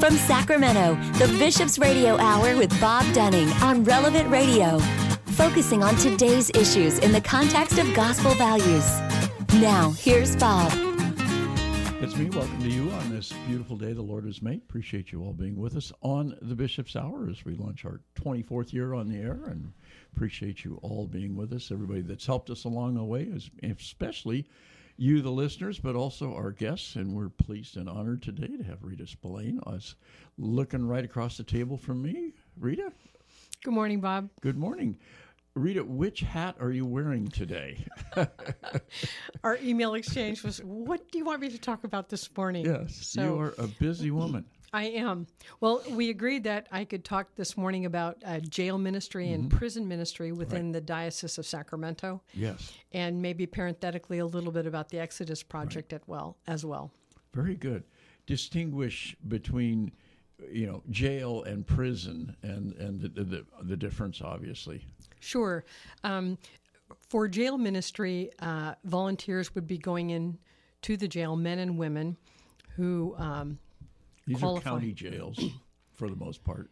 From Sacramento, the Bishop's Radio Hour with Bob Dunning on Relevant Radio, focusing on today's issues in the context of gospel values. Now, here's Bob. It's me. Welcome to you on this beautiful day the Lord has made. Appreciate you all being with us on the Bishop's Hour as we launch our 24th year on the air and appreciate you all being with us. Everybody that's helped us along the way, especially you, the listeners, but also our guests. And we're pleased and honored today to have Rita Spillane us looking right across the table from me. Rita? Good morning, Bob. Good morning. Rita, which hat are you wearing today? Our email exchange was, What do you want me to talk about this morning? Yes, so, you are a busy woman. I am. Well, we agreed that I could talk this morning about uh, jail ministry and mm-hmm. prison ministry within right. the Diocese of Sacramento. Yes. And maybe parenthetically a little bit about the Exodus Project right. well, as well. Very good. Distinguish between you know jail and prison and and the the, the difference obviously sure um, for jail ministry uh, volunteers would be going in to the jail men and women who um, these qualify. are county jails for the most part.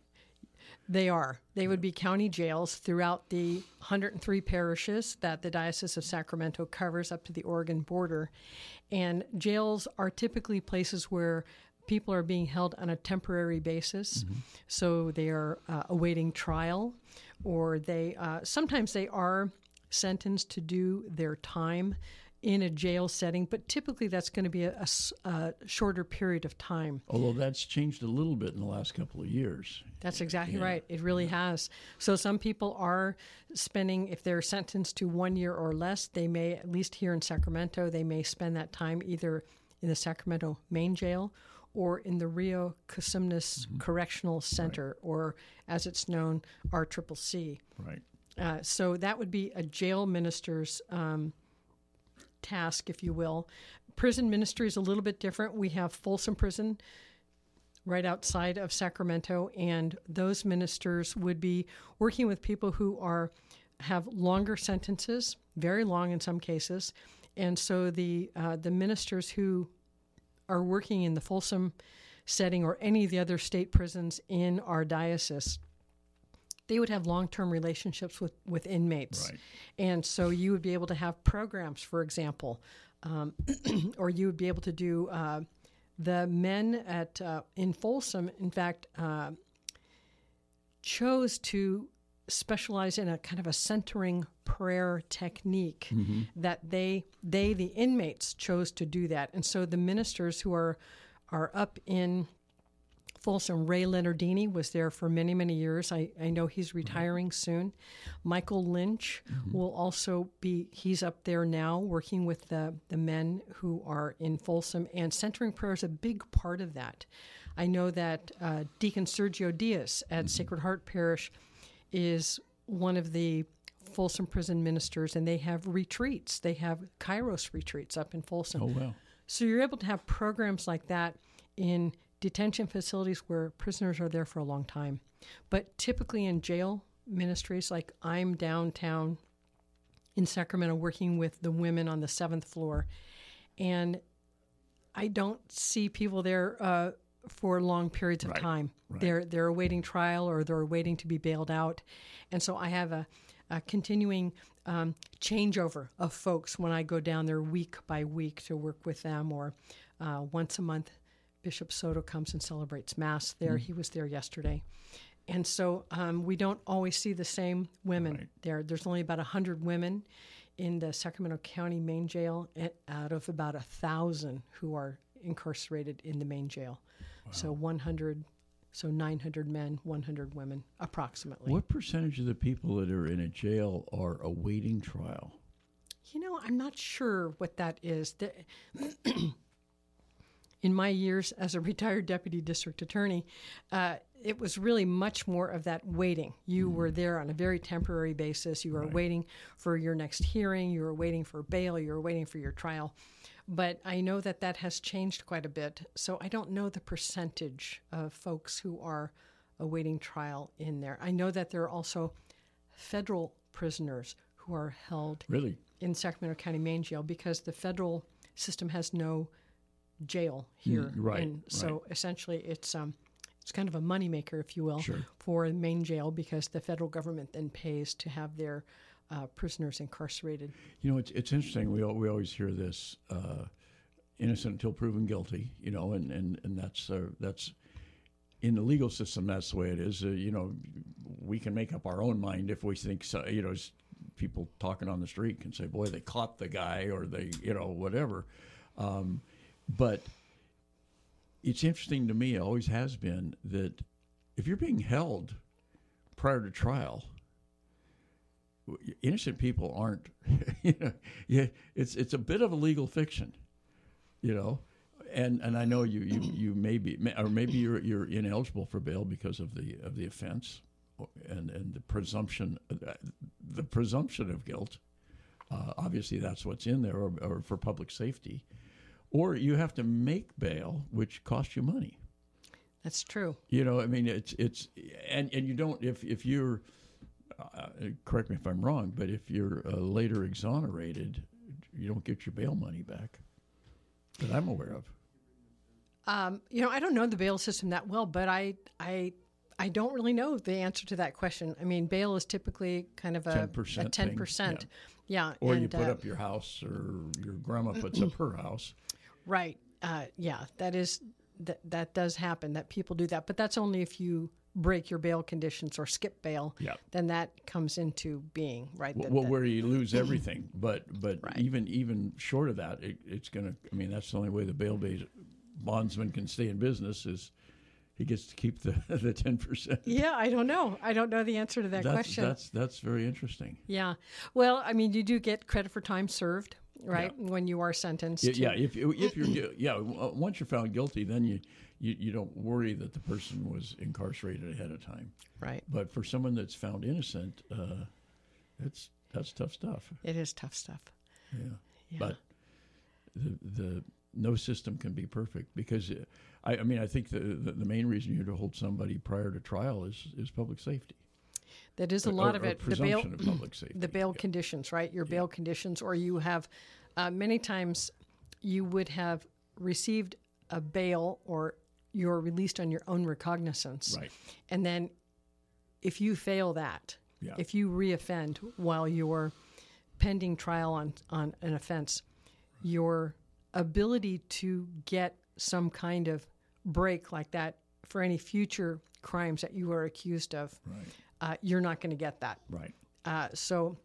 They are. They would be county jails throughout the 103 parishes that the Diocese of Sacramento covers up to the Oregon border. And jails are typically places where people are being held on a temporary basis. Mm-hmm. So they are uh, awaiting trial, or they uh, sometimes they are sentenced to do their time in a jail setting, but typically that's going to be a, a, a, shorter period of time. Although that's changed a little bit in the last couple of years. That's exactly yeah. right. It really yeah. has. So some people are spending, if they're sentenced to one year or less, they may, at least here in Sacramento, they may spend that time either in the Sacramento main jail or in the Rio Cosumnes mm-hmm. Correctional Center, right. or as it's known, RCCC. Right. Uh, so that would be a jail minister's. Um, task, if you will. Prison ministry is a little bit different. We have Folsom Prison right outside of Sacramento, and those ministers would be working with people who are have longer sentences, very long in some cases, and so the uh, the ministers who are working in the Folsom setting or any of the other state prisons in our diocese they would have long-term relationships with, with inmates right. and so you would be able to have programs for example um, or you would be able to do uh, the men at uh, in folsom in fact uh, chose to specialize in a kind of a centering prayer technique mm-hmm. that they they the inmates chose to do that and so the ministers who are are up in Folsom. Ray Leonardini was there for many, many years. I, I know he's mm-hmm. retiring mm-hmm. soon. Michael Lynch mm-hmm. will also be, he's up there now working with the, the men who are in Folsom, and centering prayer is a big part of that. I know that uh, Deacon Sergio Diaz at mm-hmm. Sacred Heart Parish is one of the Folsom prison ministers, and they have retreats. They have Kairos retreats up in Folsom. Oh, wow. So you're able to have programs like that in detention facilities where prisoners are there for a long time. But typically in jail ministries, like I'm downtown in Sacramento working with the women on the seventh floor, and I don't see people there uh, for long periods of right. time. Right. They're they're awaiting trial or they're waiting to be bailed out, and so I have a, a continuing um, changeover of folks when I go down there week by week to work with them, or uh, once a month Bishop Soto comes and celebrates Mass there. Mm. He was there yesterday. And so um, we don't always see the same women right. there. There's only about 100 women in the Sacramento County main jail out of about a thousand who are incarcerated in the main jail. Wow. So 100, so 900 men, 100 women, approximately. What percentage of the people that are in a jail are awaiting trial? You know, I'm not sure what that is. in my years as a retired deputy district attorney, uh, it was really much more of that waiting. You mm. were there on a very temporary basis. You were right. waiting for your next hearing. You were waiting for bail. You were waiting for your trial. But I know that that has changed quite a bit. So I don't know the percentage of folks who are awaiting trial in there. I know that there are also federal prisoners who are held really in Sacramento County Main Jail because the federal system has no jail here. Mm, right. And so right. essentially, it's um, it's kind of a moneymaker, if you will, Sure. for the main jail because the federal government then pays to have their uh, prisoners incarcerated. You know, it's it's interesting. We al- we always hear this: uh, innocent until proven guilty. You know, and and and that's uh, that's in the legal system. That's the way it is. Uh, you know, we can make up our own mind if we think so. You know, people talking on the street can say, "Boy, they caught the guy," or they, you know, whatever. Um, but it's interesting to me. Always has been that if you're being held prior to trial innocent people aren't you know it's it's a bit of a legal fiction you know and and I know you you, you may be or maybe you're you're ineligible for bail because of the of the offense and and the presumption the presumption of guilt uh, obviously that's what's in there or, or for public safety or you have to make bail which costs you money That's true. you know, I mean, it's it's and and you don't if if you're uh, correct me if I'm wrong, but if you're uh, later exonerated, you don't get your bail money back. That I'm aware of. Um, you know, I don't know the bail system that well, but I, I, I don't really know the answer to that question. I mean, bail is typically kind of a 10% a ten percent, yeah. Or you put uh, up your house, or your grandma puts up her house. Right. Uh, yeah, that is that that does happen. That people do that, but that's only if you break your bail conditions or skip bail. Yeah. Then that comes into being, right? That- well, that- where you lose everything, but but Right. even even short of that, it, it's gonna. I mean, that's the only way the bail based bondsman can stay in business is he gets to keep the the ten percent. yeah, I don't know. I don't know the answer to that That's question. that's that's very interesting. Yeah. Well, I mean, you do get credit for time served, right? When you are sentenced. Yeah, to- yeah. If if you're yeah, once you're found guilty, then you, you you don't worry that the person was incarcerated ahead of time. Right. But for someone that's found innocent, uh, it's that's tough stuff. It is tough stuff. Yeah. Yeah. But the the no system can be perfect because uh, I, I mean I think the, the the main reason you're to hold somebody prior to trial is is public safety. That is a lot or of it. The bail, of public safety. the bail conditions, right? Your bail conditions, or you have uh, many times you would have received a bail or you're released on your own recognizance. Right. And then if you fail that, Yeah. if you reoffend while you're pending trial on, on an offense, your ability to get some kind of break like that for any future crimes that you are accused of, Right. Uh, you're not going to get that. Right. Uh, so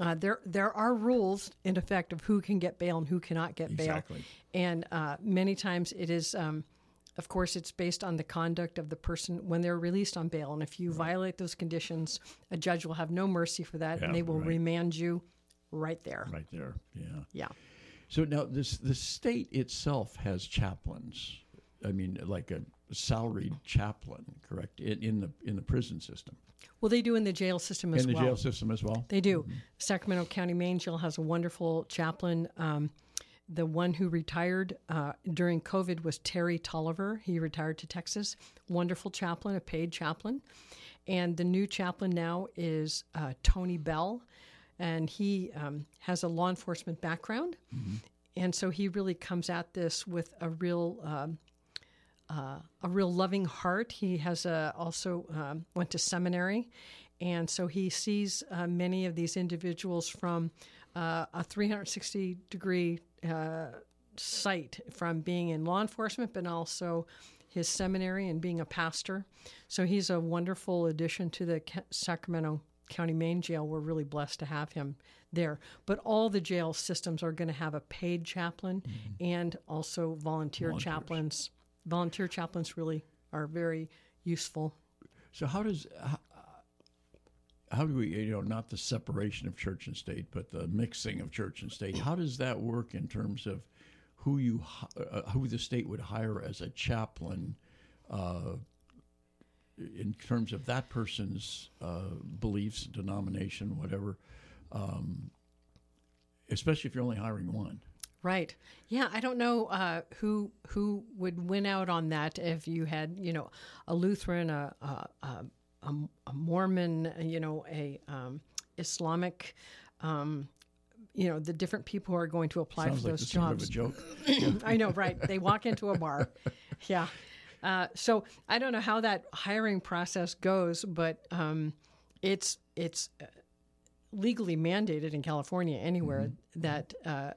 uh, there there are rules in effect of who can get bail and who cannot get Exactly. bail, and uh, many times it is. Um, of course, it's based on the conduct of the person when they're released on bail. And if you violate those conditions, a judge will have no mercy for that, Yeah, and they will right. remand you right there. Right there. Yeah. Yeah. So now this the state itself has chaplains. I mean, like a salaried chaplain, correct? In, in the in the prison system, Well, they do in the jail system as well. in the well. jail system as well. They do. Sacramento County Main Jail has a wonderful chaplain. Um, the one who retired uh, during COVID was Terry Tolliver. He retired to Texas. Wonderful chaplain, a paid chaplain. And the new chaplain now is uh, Tony Bell, and he um, has a law enforcement background. And so he really comes at this with a real. Um, uh, a real loving heart. He has uh, also um, went to seminary, and so he sees uh, many of these individuals from uh, a 360 degree uh, sight from being in law enforcement, but also his seminary and being a pastor. So he's a wonderful addition to the Sacramento County Main Jail. We're really blessed to have him there. But all the jail systems are going to have a paid chaplain and also volunteer Volunteers. chaplains. Volunteer chaplains really are very useful. So how does how, how do we you know not the separation of church and state, but the mixing of church and state? How does that work in terms of who you uh, who the state would hire as a chaplain? Uh, in terms of that person's uh, beliefs, denomination, whatever, um, especially if you're only hiring one. Right. Yeah, I don't know uh, who who would win out on that if you had, you know, a Lutheran, a a, a, a Mormon, you know, a um, Islamic, um, you know, the different people who are going to apply Sounds for like those sort of a jobs. joke. I know, right? They walk into a bar. Yeah. Uh, so I don't know how that hiring process goes, but um, it's it's uh, legally mandated in California anywhere that uh,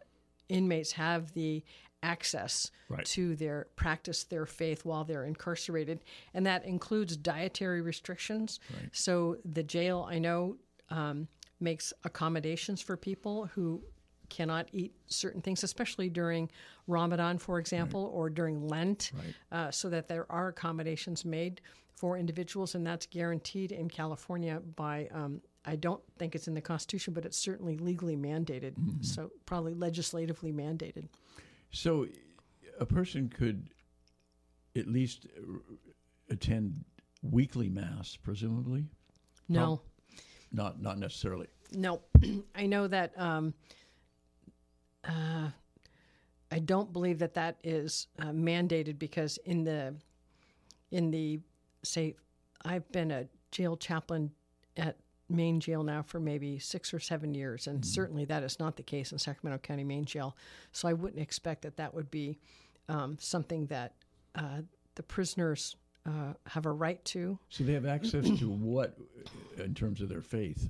inmates have the access Right. to their practice their faith while they're incarcerated, and that includes dietary restrictions. So the jail, I know, um, makes accommodations for people who cannot eat certain things, especially during Ramadan, for example, or during Lent, uh, so that there are accommodations made for individuals, and that's guaranteed in California by. Um, I don't think it's in the Constitution, but it's certainly legally mandated. So probably legislatively mandated. So, a person could at least attend weekly mass, presumably. No, Not not necessarily. no. I know that. Um, uh, I don't believe that that is uh, mandated because in the in the say, I've been a jail chaplain at Main Jail now for maybe six or seven years, and certainly that is not the case in Sacramento County Main Jail. So I wouldn't expect that that would be um, something that uh, the prisoners uh, have a right to. So they have access to what uh, in terms of their faith?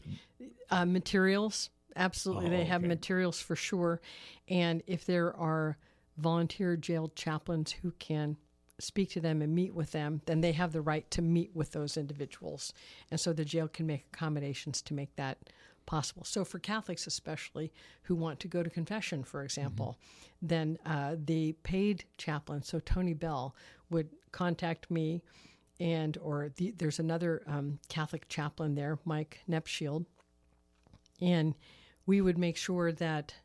Uh, materials, absolutely. Oh, they have okay. materials for sure. And if there are volunteer jail chaplains who can speak to them and meet with them, then they have the right to meet with those individuals. And so the jail can make accommodations to make that possible. So for Catholics, especially who want to go to confession, for example, then uh, the paid chaplain, so Tony Bell, would contact me. And or the, there's another um, Catholic chaplain there, Mike Nepshield, and we would make sure that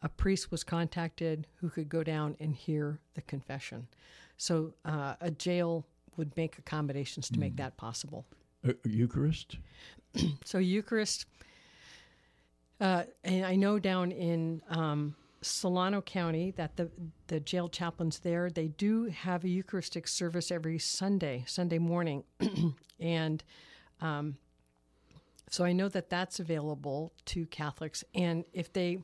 a priest was contacted who could go down and hear the confession. So uh, a jail would make accommodations to make that possible. Uh, Eucharist. So Eucharist, uh, and I know down in um, Solano County that the the jail chaplains there they do have a Eucharistic service every Sunday, Sunday morning, and um, so I know that that's available to Catholics. And if they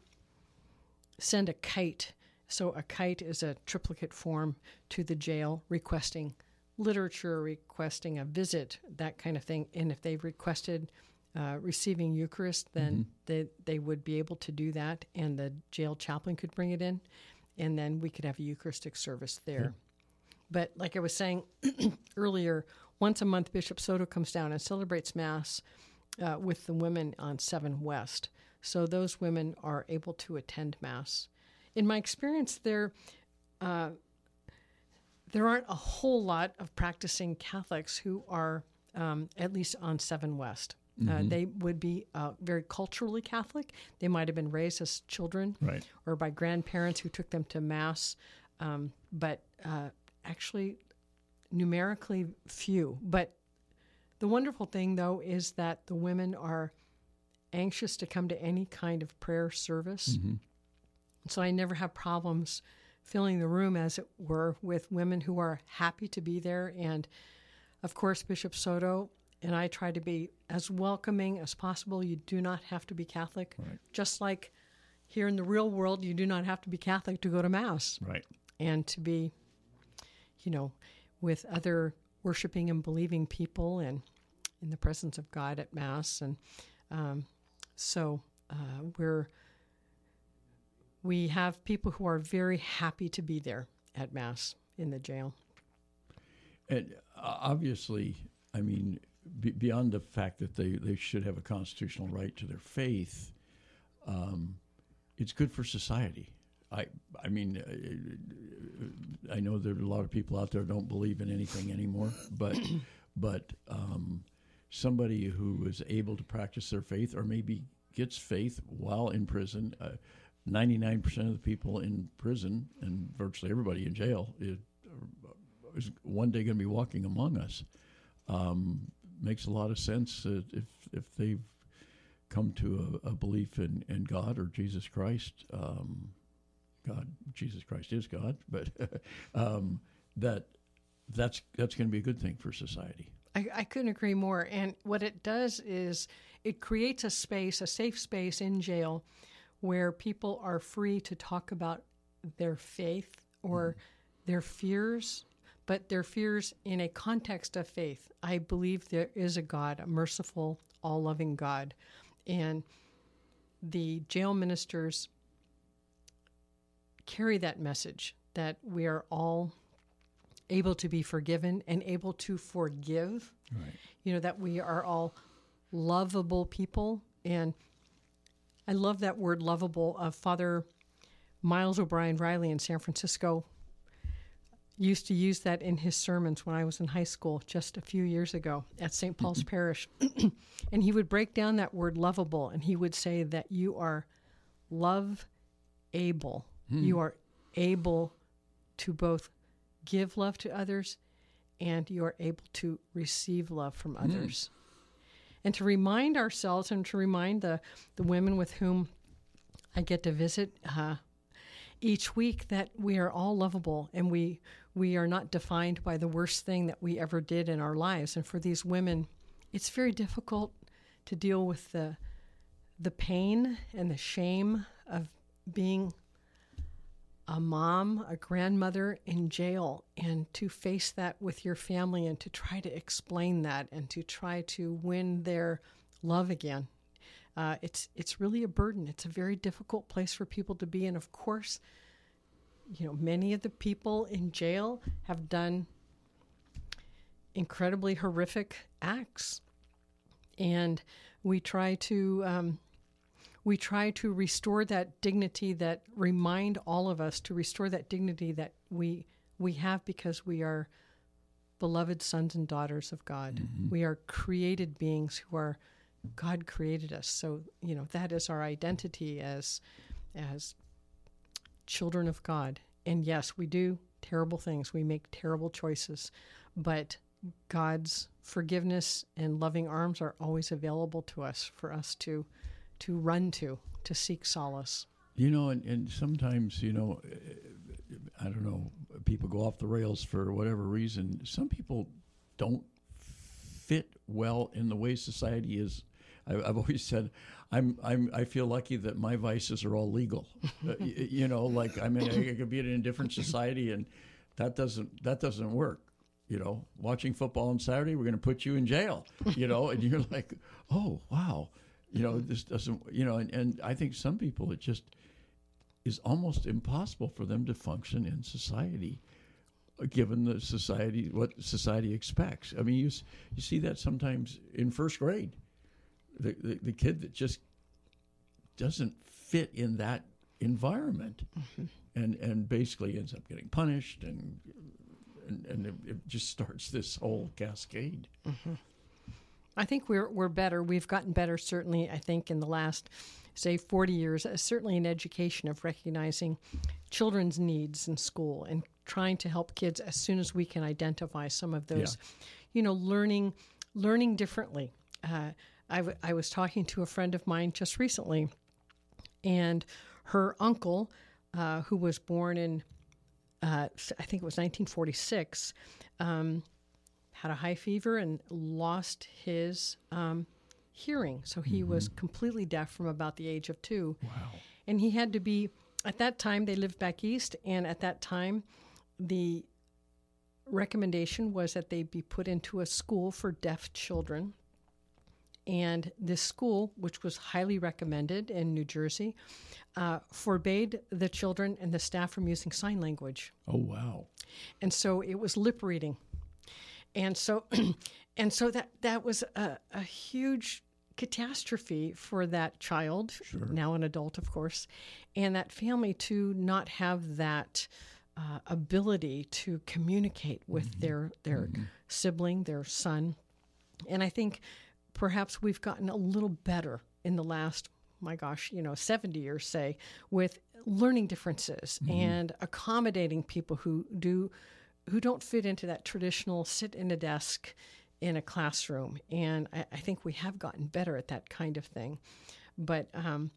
send a kite, so a kite is a triplicate form to the jail requesting literature, requesting a visit, that kind of thing. And if they've requested uh, receiving Eucharist, then they, they would be able to do that, and the jail chaplain could bring it in, and then we could have a Eucharistic service there. But like I was saying earlier, once a month, Bishop Soto comes down and celebrates Mass uh, with the women on 7 West. So those women are able to attend Mass. In my experience, there, uh, there aren't a whole lot of practicing Catholics who are um, at least on 7 West. Uh, they would be uh, very culturally Catholic. They might have been raised as children Right. or by grandparents who took them to Mass, um, but uh, actually numerically few. But the wonderful thing, though, is that the women are anxious to come to any kind of prayer service. So I never have problems filling the room, as it were, with women who are happy to be there. And of course, Bishop Soto and I try to be as welcoming as possible. You do not have to be Catholic. Just like here in the real world, you do not have to be Catholic to go to Mass Right. and to be, you know, with other worshiping and believing people and in the presence of God at Mass. And um, so uh, we're we have people who are very happy to be there at Mass in the jail. And uh, obviously, I mean, be, beyond the fact that they, they should have a constitutional right to their faith, um, it's good for society. I I mean, uh, I know there are a lot of people out there don't believe in anything anymore, but but um, somebody who is able to practice their faith, or maybe gets faith while in prison. Uh, Ninety-nine percent of the people in prison, and virtually everybody in jail, is, is one day going to be walking among us. Um, makes a lot of sense if if they've come to a, a belief in, in God or Jesus Christ. Um, God, Jesus Christ is God, but um, that that's that's going to be a good thing for society. I, I couldn't agree more. And what it does is it creates a space, a safe space in jail where people are free to talk about their faith or mm-hmm. their fears, but their fears in a context of faith. I believe there is a God, a merciful, all loving God. And the jail ministers carry that message that we are all able to be forgiven and able to forgive. Right. You know, that we are all lovable people. And I love that word lovable. Uh, Father Miles O'Brien Riley in San Francisco used to use that in his sermons when I was in high school just a few years ago at St. Paul's Parish. and he would break down that word lovable and he would say that you are love able. You are able to both give love to others and you are able to receive love from others. And to remind ourselves and to remind the, the women with whom I get to visit uh, each week that we are all lovable and we we are not defined by the worst thing that we ever did in our lives. And for these women, it's very difficult to deal with the the pain and the shame of being a mom, a grandmother in jail, and to face that with your family and to try to explain that and to try to win their love again. Uh, it's it's really a burden. It's a very difficult place for people to be, and of course, you know, many of the people in jail have done incredibly horrific acts, and we try to um, we try to restore that dignity that remind all of us to restore that dignity that we we have because we are beloved sons and daughters of God. Mm-hmm. We are created beings who are God created us. So, you know, that is our identity as as children of God. And yes, we do terrible things. We make terrible choices, but God's forgiveness and loving arms are always available to us for us to to run to to seek solace. You know, and, and sometimes, you know, eh, I don't know, people go off the rails for whatever reason. Some people don't fit well in the way society is. I've always said, I'm, I'm, I feel lucky that my vices are all legal. Uh, y- you know, like I mean, I could be in a different society, and that doesn't that doesn't work. You know, watching football on Saturday, we're going to put you in jail. You know, and you're like, oh wow, you know, this doesn't. You know, and, and I think some people it just is almost impossible for them to function in society given the society what society expects. I mean you you see that sometimes in first grade. The, the, the kid that just doesn't fit in that environment mm-hmm. and and basically ends up getting punished and and, and it, it just starts this whole cascade mm-hmm. I think we're we're better. We've gotten better, certainly. I think in the last, say, forty years, uh, certainly in education of recognizing children's needs in school and trying to help kids as soon as we can identify some of those, you know, learning learning differently. Uh, I, w- I was talking to a friend of mine just recently, and her uncle, uh, who was born in, uh, I think it was 1946, um, had a high fever and lost his um, hearing. So he was completely deaf from about the age of two. wow And he had to be, at that time, they lived back east, and at that time, the recommendation was that they be put into a school for deaf children. And this school, which was highly recommended in New Jersey, uh, forbade the children and the staff from using sign language oh wow and so it was lip reading and so and so that that was a, a huge catastrophe for that child now an adult of course and that family to not have that uh, ability to communicate with mm-hmm. their their mm-hmm. sibling their son. And i think perhaps we've gotten a little better in the last my gosh you know 70 years say with learning differences mm-hmm. and accommodating people who do who don't fit into that traditional sit in a desk in a classroom. And i, I think we have gotten better at that kind of thing. But um,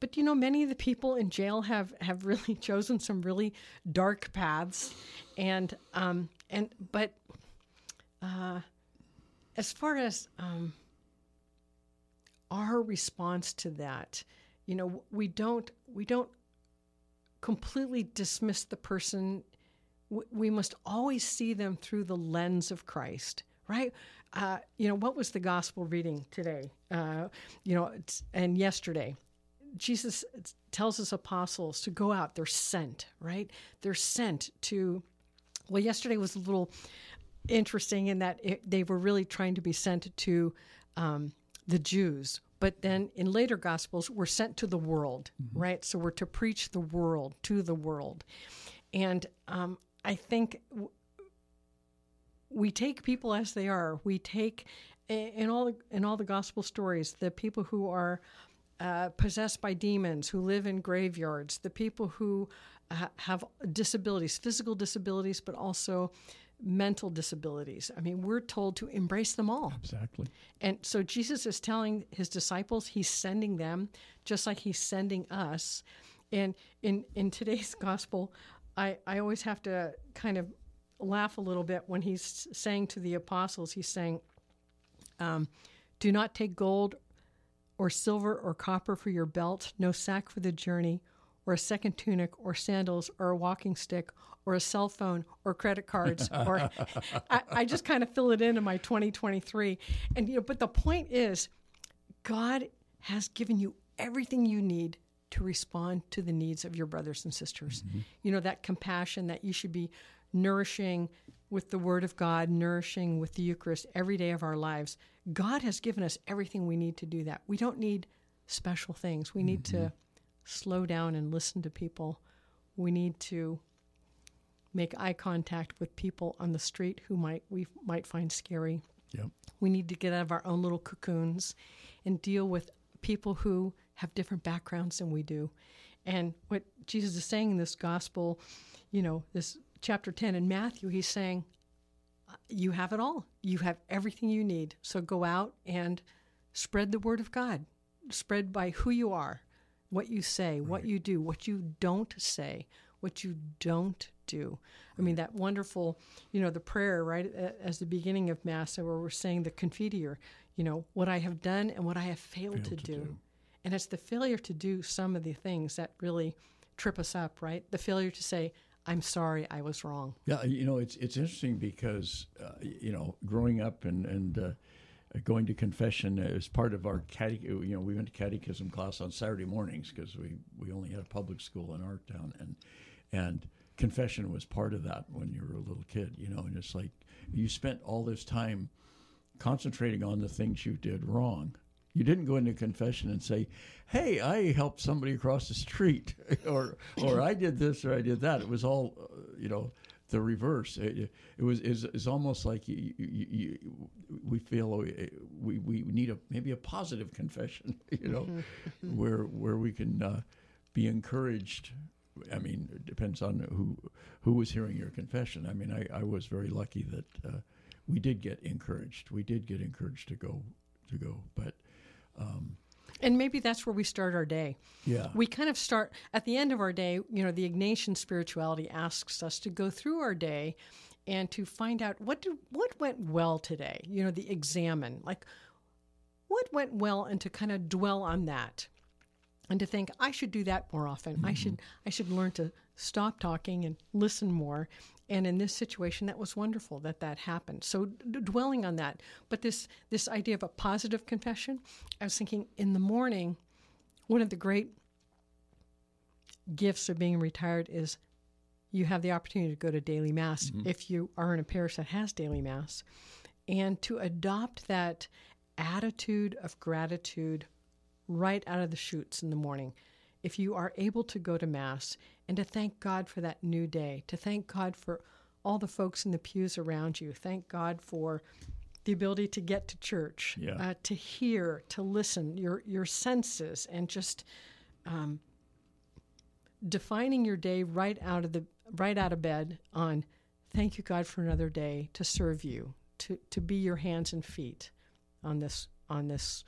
but you know many of the people in jail have have really chosen some really dark paths. And um, and but uh, as far as um, our response to that you know we don't we don't completely dismiss the person we must always see them through the lens of Christ, right? Uh, you know, what was the gospel reading today? Uh, you know, it's, and yesterday. Jesus tells his apostles to go out. They're sent, right? They're sent to. Well, yesterday was a little interesting in that it, they were really trying to be sent to um, the Jews, but then in later gospels, we're sent to the world, mm-hmm. right? So we're to preach the world to the world, and um, I think w- we take people as they are. We take in all in all the gospel stories the people who are uh, possessed by demons, who live in graveyards, the people who uh, have disabilities, physical disabilities, but also mental disabilities. I mean, we're told to embrace them all. Exactly. And so Jesus is telling his disciples, he's sending them just like he's sending us. And in in today's gospel, I, I always have to kind of laugh a little bit when he's saying to the apostles, he's saying, um, Do not take gold or silver or copper for your belt, no sack for the journey, or a second tunic, or sandals, or a walking stick, or a cell phone, or credit cards. or I, I just kind of fill it into my 2023. And you know, but the point is, God has given you everything you need to respond to the needs of your brothers and sisters. Mm-hmm. You know, that compassion that you should be nourishing with the Word of God, nourishing with the Eucharist every day of our lives. God has given us everything we need to do that. We don't need special things. We need mm-hmm. to slow down and listen to people. We need to make eye contact with people on the street who might we might find scary. Yep. We need to get out of our own little cocoons and deal with people who have different backgrounds than we do. And what Jesus is saying in this gospel, you know, this chapter 10 in Matthew, he's saying, You have it all. You have everything you need. So go out and spread the word of God. Spread by who you are, what you say, right. what you do, what you don't say, what you don't do. I mean, that wonderful, you know, the prayer, right, as the beginning of Mass, where we're saying the Confiteor, you know, what I have done and what I have failed, failed to, to do. do. And it's the failure to do some of the things that really trip us up, right? The failure to say, I'm sorry, I was wrong. Yeah, you know, it's it's interesting because uh, you know, growing up and and uh, going to confession as part of our catech, you know, we went to catechism class on Saturday mornings because we we only had a public school in our town, and and confession was part of that when you were a little kid, you know, and it's like you spent all this time concentrating on the things you did wrong you didn't go into confession and say, "Hey, I helped somebody across the street," or "or I did this or I did that." It was all, uh, you know, the reverse. It, it was is it's almost like you, you, you, we feel we, we need a maybe a positive confession, you know, where where we can uh, be encouraged. I mean, it depends on who who was hearing your confession. I mean, I, I was very lucky that uh, we did get encouraged. We did get encouraged to go to go, but um, and maybe that's where we start our day. Yeah. We kind of start at the end of our day, you know, the Ignatian spirituality asks us to go through our day and to find out what do, what went well today. You know, the examen. Like what went well and to kind of dwell on that. And to think I should do that more often. Mm-hmm. I should I should learn to stop talking and listen more and in this situation that was wonderful that that happened. So d- dwelling on that but this this idea of a positive confession i was thinking in the morning one of the great gifts of being retired is you have the opportunity to go to daily mass mm-hmm. if you are in a parish that has daily mass. And to adopt that attitude of gratitude right out of the chutes in the morning. If you are able to go to Mass and to thank God for that new day, to thank God for all the folks in the pews around you, thank God for the ability to get to church, yeah. uh, to hear, to listen, your your senses, and just um, defining your day right out of the right out of bed on thank you God for another day to serve you, to to be your hands and feet on this on this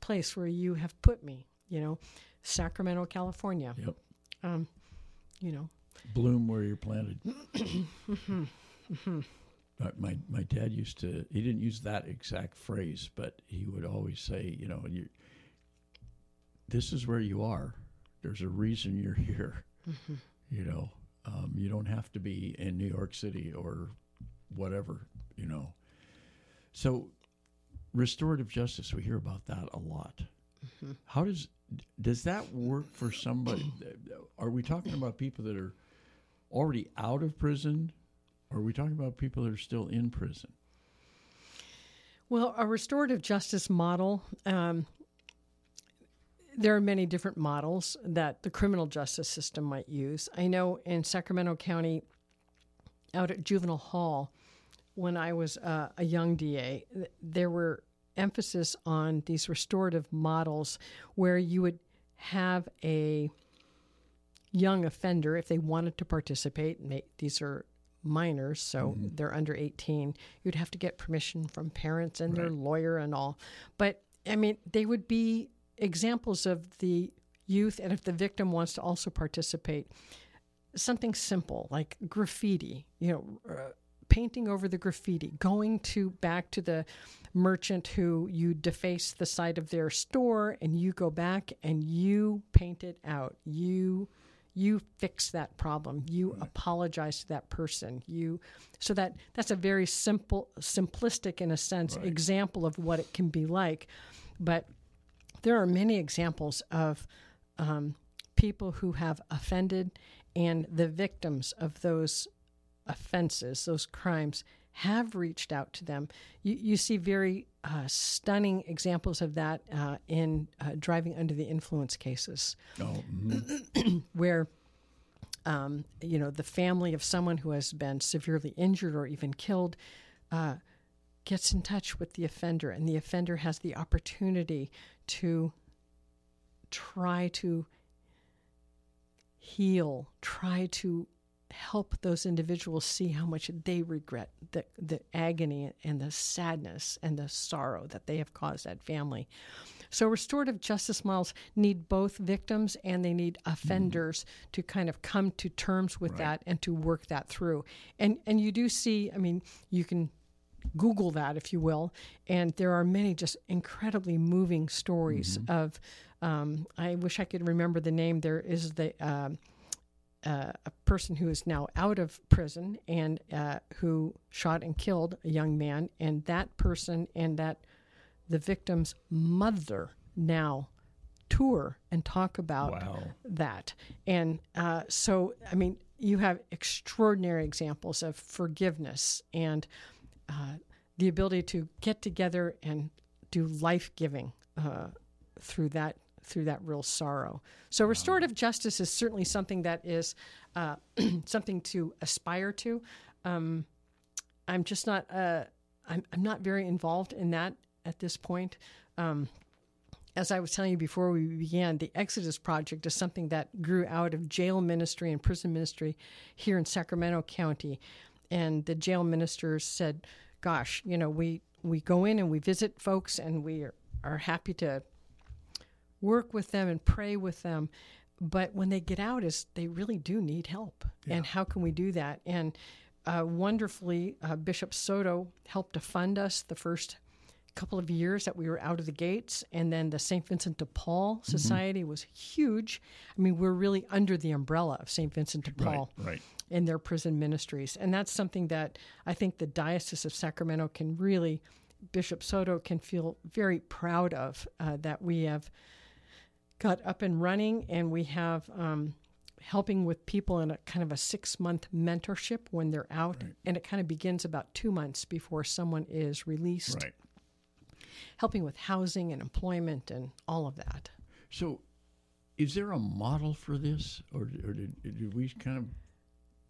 place where you have put me. You know, Sacramento, California. Yep. Um, you know, bloom where you're planted. my my dad used to. He didn't use that exact phrase, but he would always say, you know, you. This is where you are. There's a reason you're here. Mm-hmm. You know, Um, you don't have to be in New York City or whatever, you know. So, restorative justice, we hear about that a lot. Mm-hmm. How does does that work for somebody? Are we talking about people that are already out of prison? Or are we talking about people that are still in prison? Well, a restorative justice model, um, there are many different models that the criminal justice system might use. I know in Sacramento County, out at juvenile hall, when I was uh, a young DA, there were emphasis on these restorative models where you would have a young offender if they wanted to participate. These are minors, so mm-hmm. they're under 18. You'd have to get permission from parents and right. their lawyer and all. But I mean, they would be examples of the youth, and if the victim wants to also participate, something simple like graffiti, you know. Uh, painting over the graffiti, going to back to the merchant who you deface the side of their store and you go back and you paint it out. You you fix that problem you right. apologize to that person you so that that's a very simple simplistic in a sense right. example of what it can be like but there are many examples of um, people who have offended and the victims of those offenses those crimes have reached out to them. You, you see very uh, stunning examples of that uh, in uh, driving under the influence cases, oh, mm-hmm. where um, you know the family of someone who has been severely injured or even killed uh, gets in touch with the offender, and the offender has the opportunity to try to heal, try to help those individuals see how much they regret the, the agony and the sadness and the sorrow that they have caused that family. So, restorative justice models need both victims and they need offenders mm-hmm. to kind of come to terms with right. that and to work that through. And and you do see, I mean, you can Google that, if you will, and there are many just incredibly moving stories mm-hmm. of. Um, I wish I could remember the name. There is the. Um, uh, a person who is now out of prison and uh, who shot and killed a young man, and that person and that the victim's mother now tour and talk about wow. that. And uh, so, I mean, you have extraordinary examples of forgiveness and uh, the ability to get together and do life giving uh, through that through that real sorrow. So restorative justice is certainly something that is uh, something to aspire to. Um, I'm just not. Uh, I'm, I'm not very involved in that at this point. Um, as I was telling you before we began, the Exodus Project is something that grew out of jail ministry and prison ministry here in Sacramento County. And the jail ministers said, "Gosh, you know, we we go in and we visit folks, and we are, are happy to work with them and pray with them. But when they get out, is they really do need help. Yeah. And how can we do that? And uh, wonderfully, uh, Bishop Soto helped to fund us the first couple of years that we were out of the gates. And then the St. Vincent de Paul mm-hmm. Society mm-hmm. was huge. I mean, we're really under the umbrella of St. Vincent de Paul. Right, right. In their prison ministries. And that's something that I think the Diocese of Sacramento can really, Bishop Soto can feel very proud of uh, that we have got up and running, and we have um, helping with people in a kind of a six month mentorship when they're out, right. and it kind of begins about two months before someone is released. Right. Helping with housing and employment and all of that. So, is there a model for this, or, or did, did we kind of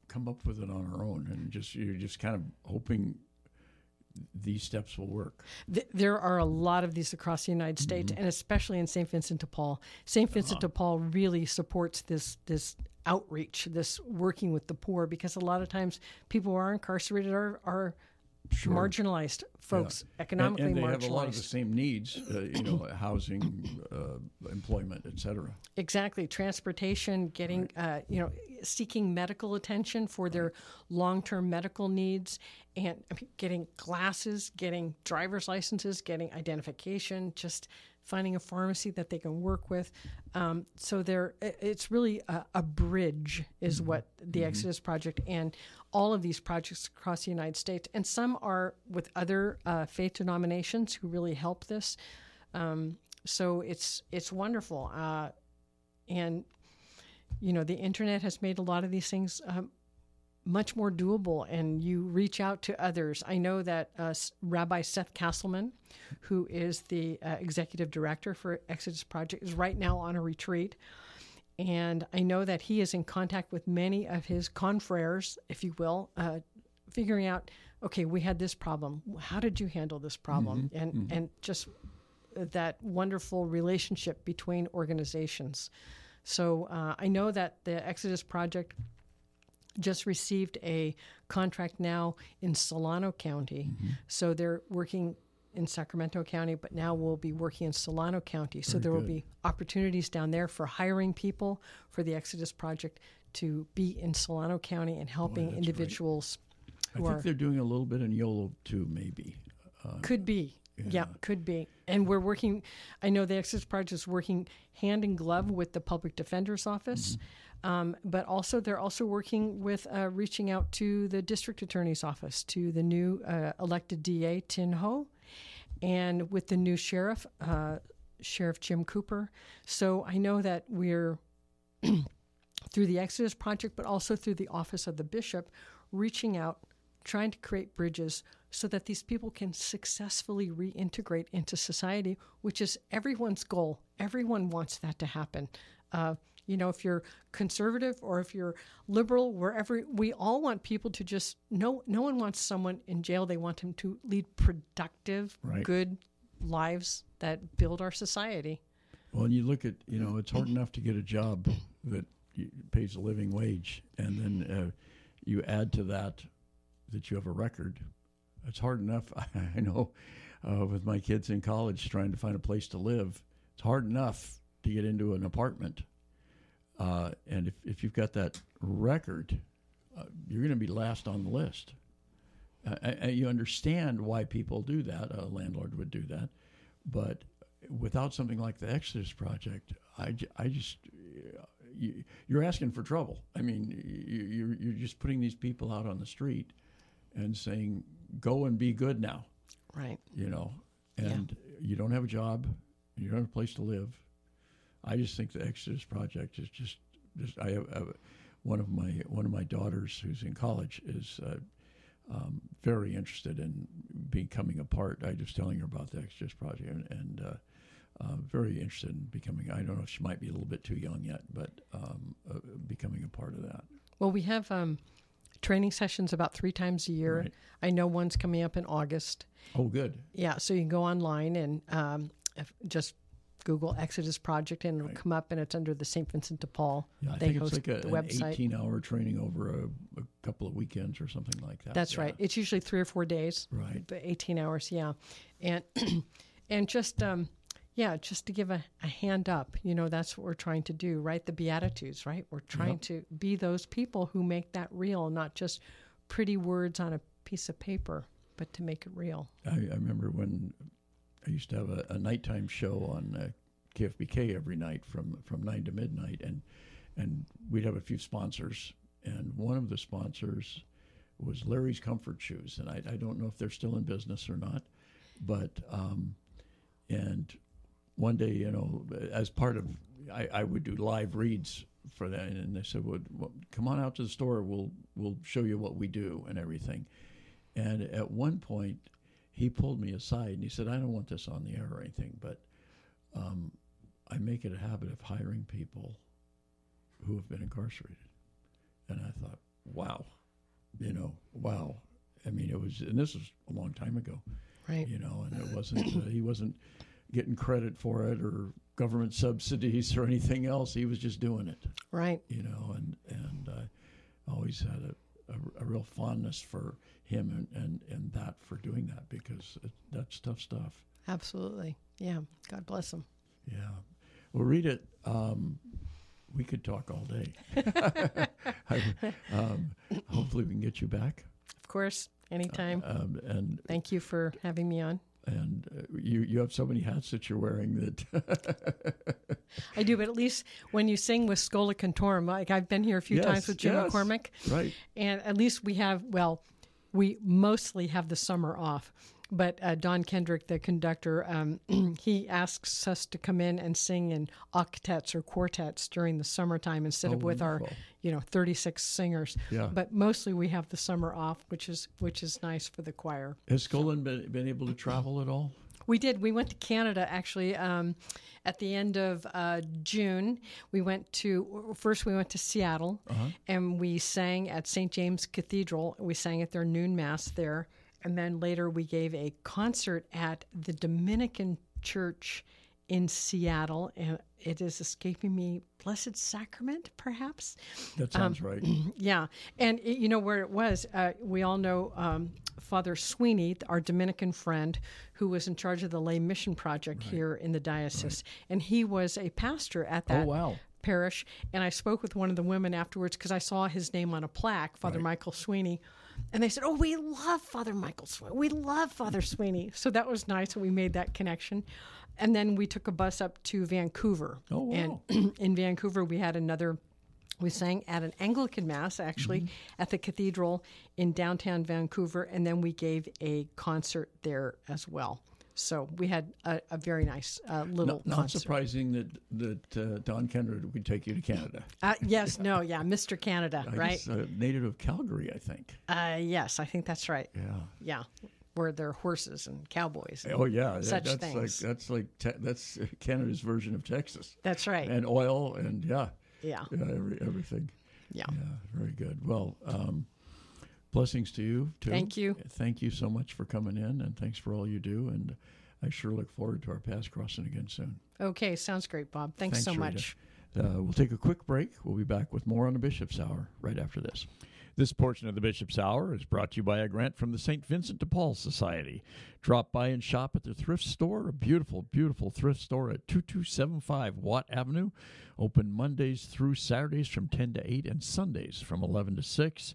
come up with it on our own and just you're just kind of hoping these steps will work. There are a lot of these across the United States, mm-hmm. and especially in St. Vincent de Paul. St. Vincent uh-huh. de Paul really supports this this outreach, this working with the poor, because a lot of times people who are incarcerated are are sure. marginalized folks, yeah. economically and, and they marginalized. have a lot of the same needs, uh, you know, housing, uh, employment, etc. Exactly, transportation, getting, right. uh, you know, seeking medical attention for their long-term medical needs, and getting glasses, getting driver's licenses, getting identification, just finding a pharmacy that they can work with. Um, so there, it's really a, a bridge, is mm-hmm. what the mm-hmm. Exodus Project and all of these projects across the United States, and some are with other uh, faith denominations who really help this. Um, so it's it's wonderful, uh, and you know the internet has made a lot of these things um, much more doable and you reach out to others. I know that uh, Rabbi Seth Castleman, who is the uh, executive director for Exodus Project, is right now on a retreat. And I know that he is in contact with many of his confreres, if you will, uh, figuring out, okay, we had this problem. How did you handle this problem? Mm-hmm. And, mm-hmm. and just that wonderful relationship between organizations. So uh, I know that the Exodus Project just received a contract now in Solano County. Mm-hmm. So they're working in Sacramento County, but now we'll be working in Solano County. So Very there good. will be opportunities down there for hiring people for the Exodus Project to be in Solano County and helping Boy, individuals. I think they're doing a little bit in Yolo too, maybe. Uh, could be. Yeah. yeah. could be. And we're working, I know the Exodus Project is working hand in glove with the Public Defender's Office. Mm-hmm. Um, but also, they're also working with uh, reaching out to the district attorney's office, to the new uh, elected DA, Thien Ho, and with the new sheriff, uh, Sheriff Jim Cooper. So I know that we're, through the Exodus Project, but also through the Office of the Bishop, reaching out, trying to create bridges so that these people can successfully reintegrate into society, which is everyone's goal. Everyone wants that to happen. Uh, you know, if you're conservative or if you're liberal, wherever we all want people to just no no one wants someone in jail. They want them to lead productive, right. good lives that build our society. Well, and you look at you know, it's hard enough to get a job that pays a living wage, and then uh, you add to that that you have a record. It's hard enough. I know uh, with my kids in college trying to find a place to live. It's hard enough to get into an apartment uh, and if, if you've got that record, uh, you're going to be last on the list. Uh, you understand why people do that. A landlord would do that. But without something like the Exodus Project, I, I just, you, are asking for trouble. I mean, you, are you're just putting these people out on the street and saying, go and be good now. Right. You know, and yeah. you don't have a job, you don't have a place to live I just think the Exodus Project is just, just I have, have one of my one of my daughters who's in college is uh, um, very interested in becoming a part. I was telling her about the Exodus Project and, and uh, uh, very interested in becoming. I don't know if she might be a little bit too young yet, but um, uh, becoming a part of that. Well, we have um, training sessions about three times a year. Right. I know one's coming up in August. Oh, good. Yeah, so you can go online and um, just Google Exodus Project, and it'll right. come up, and it's under the St. Vincent de Paul. Yeah, I they think it's like a, the website. 18-hour training over a, a, couple of weekends or something like that. That's yeah. right. It's usually three or four days. Right. 18 hours, yeah, and and just um, yeah, just to give a, a, hand up. You know, that's what we're trying to do, right? The Beatitudes, right? We're trying yep. to be those people who make that real, not just pretty words on a piece of paper, but to make it real. I, I remember when I used to have a, a nighttime show on uh, KFBK every night from from nine to midnight, and and we'd have a few sponsors, and one of the sponsors was Larry's Comfort Shoes, and I, I don't know if they're still in business or not, but um, and one day, you know, as part of I, I would do live reads for that, and they said, well, well, come on out to the store. We'll we'll show you what we do and everything." And at one point, he pulled me aside and he said, I don't want this on the air or anything, but um, I make it a habit of hiring people who have been incarcerated. And I thought, wow, you know, wow. I mean, it was, and this was a long time ago, right? You know, and it wasn't, uh, he wasn't getting credit for it or government subsidies or anything else. He was just doing it, right? You know, and and I always had a, a, a real fondness for him and, and, and that for doing that because it, that's tough stuff. Absolutely. Yeah. God bless him. Yeah. Well, Rita. Um, we could talk all day. I, um, hopefully, we can get you back. Of course, anytime. Uh, um, and thank you for having me on. And uh, you you have so many hats that you're wearing that. I do, but at least when you sing with Schola Cantorum, like I've been here a few Yes, times with Jim yes. McCormick, right. and at least we have well, we mostly have the summer off. But uh, Don Kendrick, the conductor, um, he asks us to come in and sing in octets or quartets during the summertime instead of with our, you know, 36 singers. Yeah. But mostly we have the summer off, which is which is nice for the choir. Has Schola been, been able to travel at all? We did. We went to Canada actually um, at the end of uh, June. We went to first we went to Seattle and we sang at St James Cathedral. We sang at their noon mass there, and then later we gave a concert at the Dominican Church in Seattle, and it is escaping me. Blessed Sacrament, perhaps. That sounds right. Yeah, and it, you know where it was. Uh, we all know um, Father Sweeney, our Dominican friend, who was in charge of the lay mission project here in the diocese, and he was a pastor at that Oh, wow. parish. And I spoke with one of the women afterwards because I saw his name on a plaque, Father Right. Michael Sweeney. And they said, "Oh, we love Father Michael Sweeney. We love Father Sweeney." So that was nice, and we made that connection. And then we took a bus up to Vancouver. Oh, wow. And in Vancouver, we had another. We sang at an Anglican mass, actually, Mm-hmm. at the cathedral in downtown Vancouver, and then we gave a concert there as well. So we had a, a very nice uh, little Not, not surprising that that uh, Don Kendrick would take you to Canada. Uh, yes, no, yeah, Mr. Canada, I right? guess, uh, native of Calgary, I think. Uh, yes, I think that's right. Yeah. Yeah, where there are horses and cowboys. and Oh yeah, such that's things. like that's like te- that's Canada's version of Texas, That's right. and oil, and yeah, yeah, yeah, every, everything. yeah. Yeah, very good. Well, um, blessings to you too. Thank you. Thank you so much for coming in, and thanks for all you do. And I sure look forward to our paths crossing again soon. Okay, sounds great, Bob. Thanks, so Rita. much. Uh, we'll take a quick break. We'll be back with more on the Bishop's Hour right after this. This portion of the Bishop's Hour is brought to you by a grant from the St. Vincent de Paul Society. Drop by and shop at their thrift store, a beautiful, beautiful thrift store at 2275 Watt Avenue. Open Mondays through Saturdays from 10 to 8 and Sundays from 11 to 6.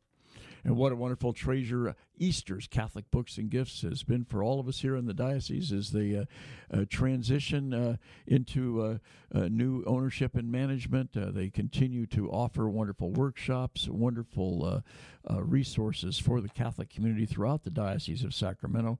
And what a wonderful treasure Easter's Catholic Books and Gifts has been for all of us here in the diocese as they uh, uh, transition uh, into uh, uh, new ownership and management. Uh, they continue to offer wonderful workshops, wonderful uh, uh, resources for the Catholic community throughout the Diocese of Sacramento.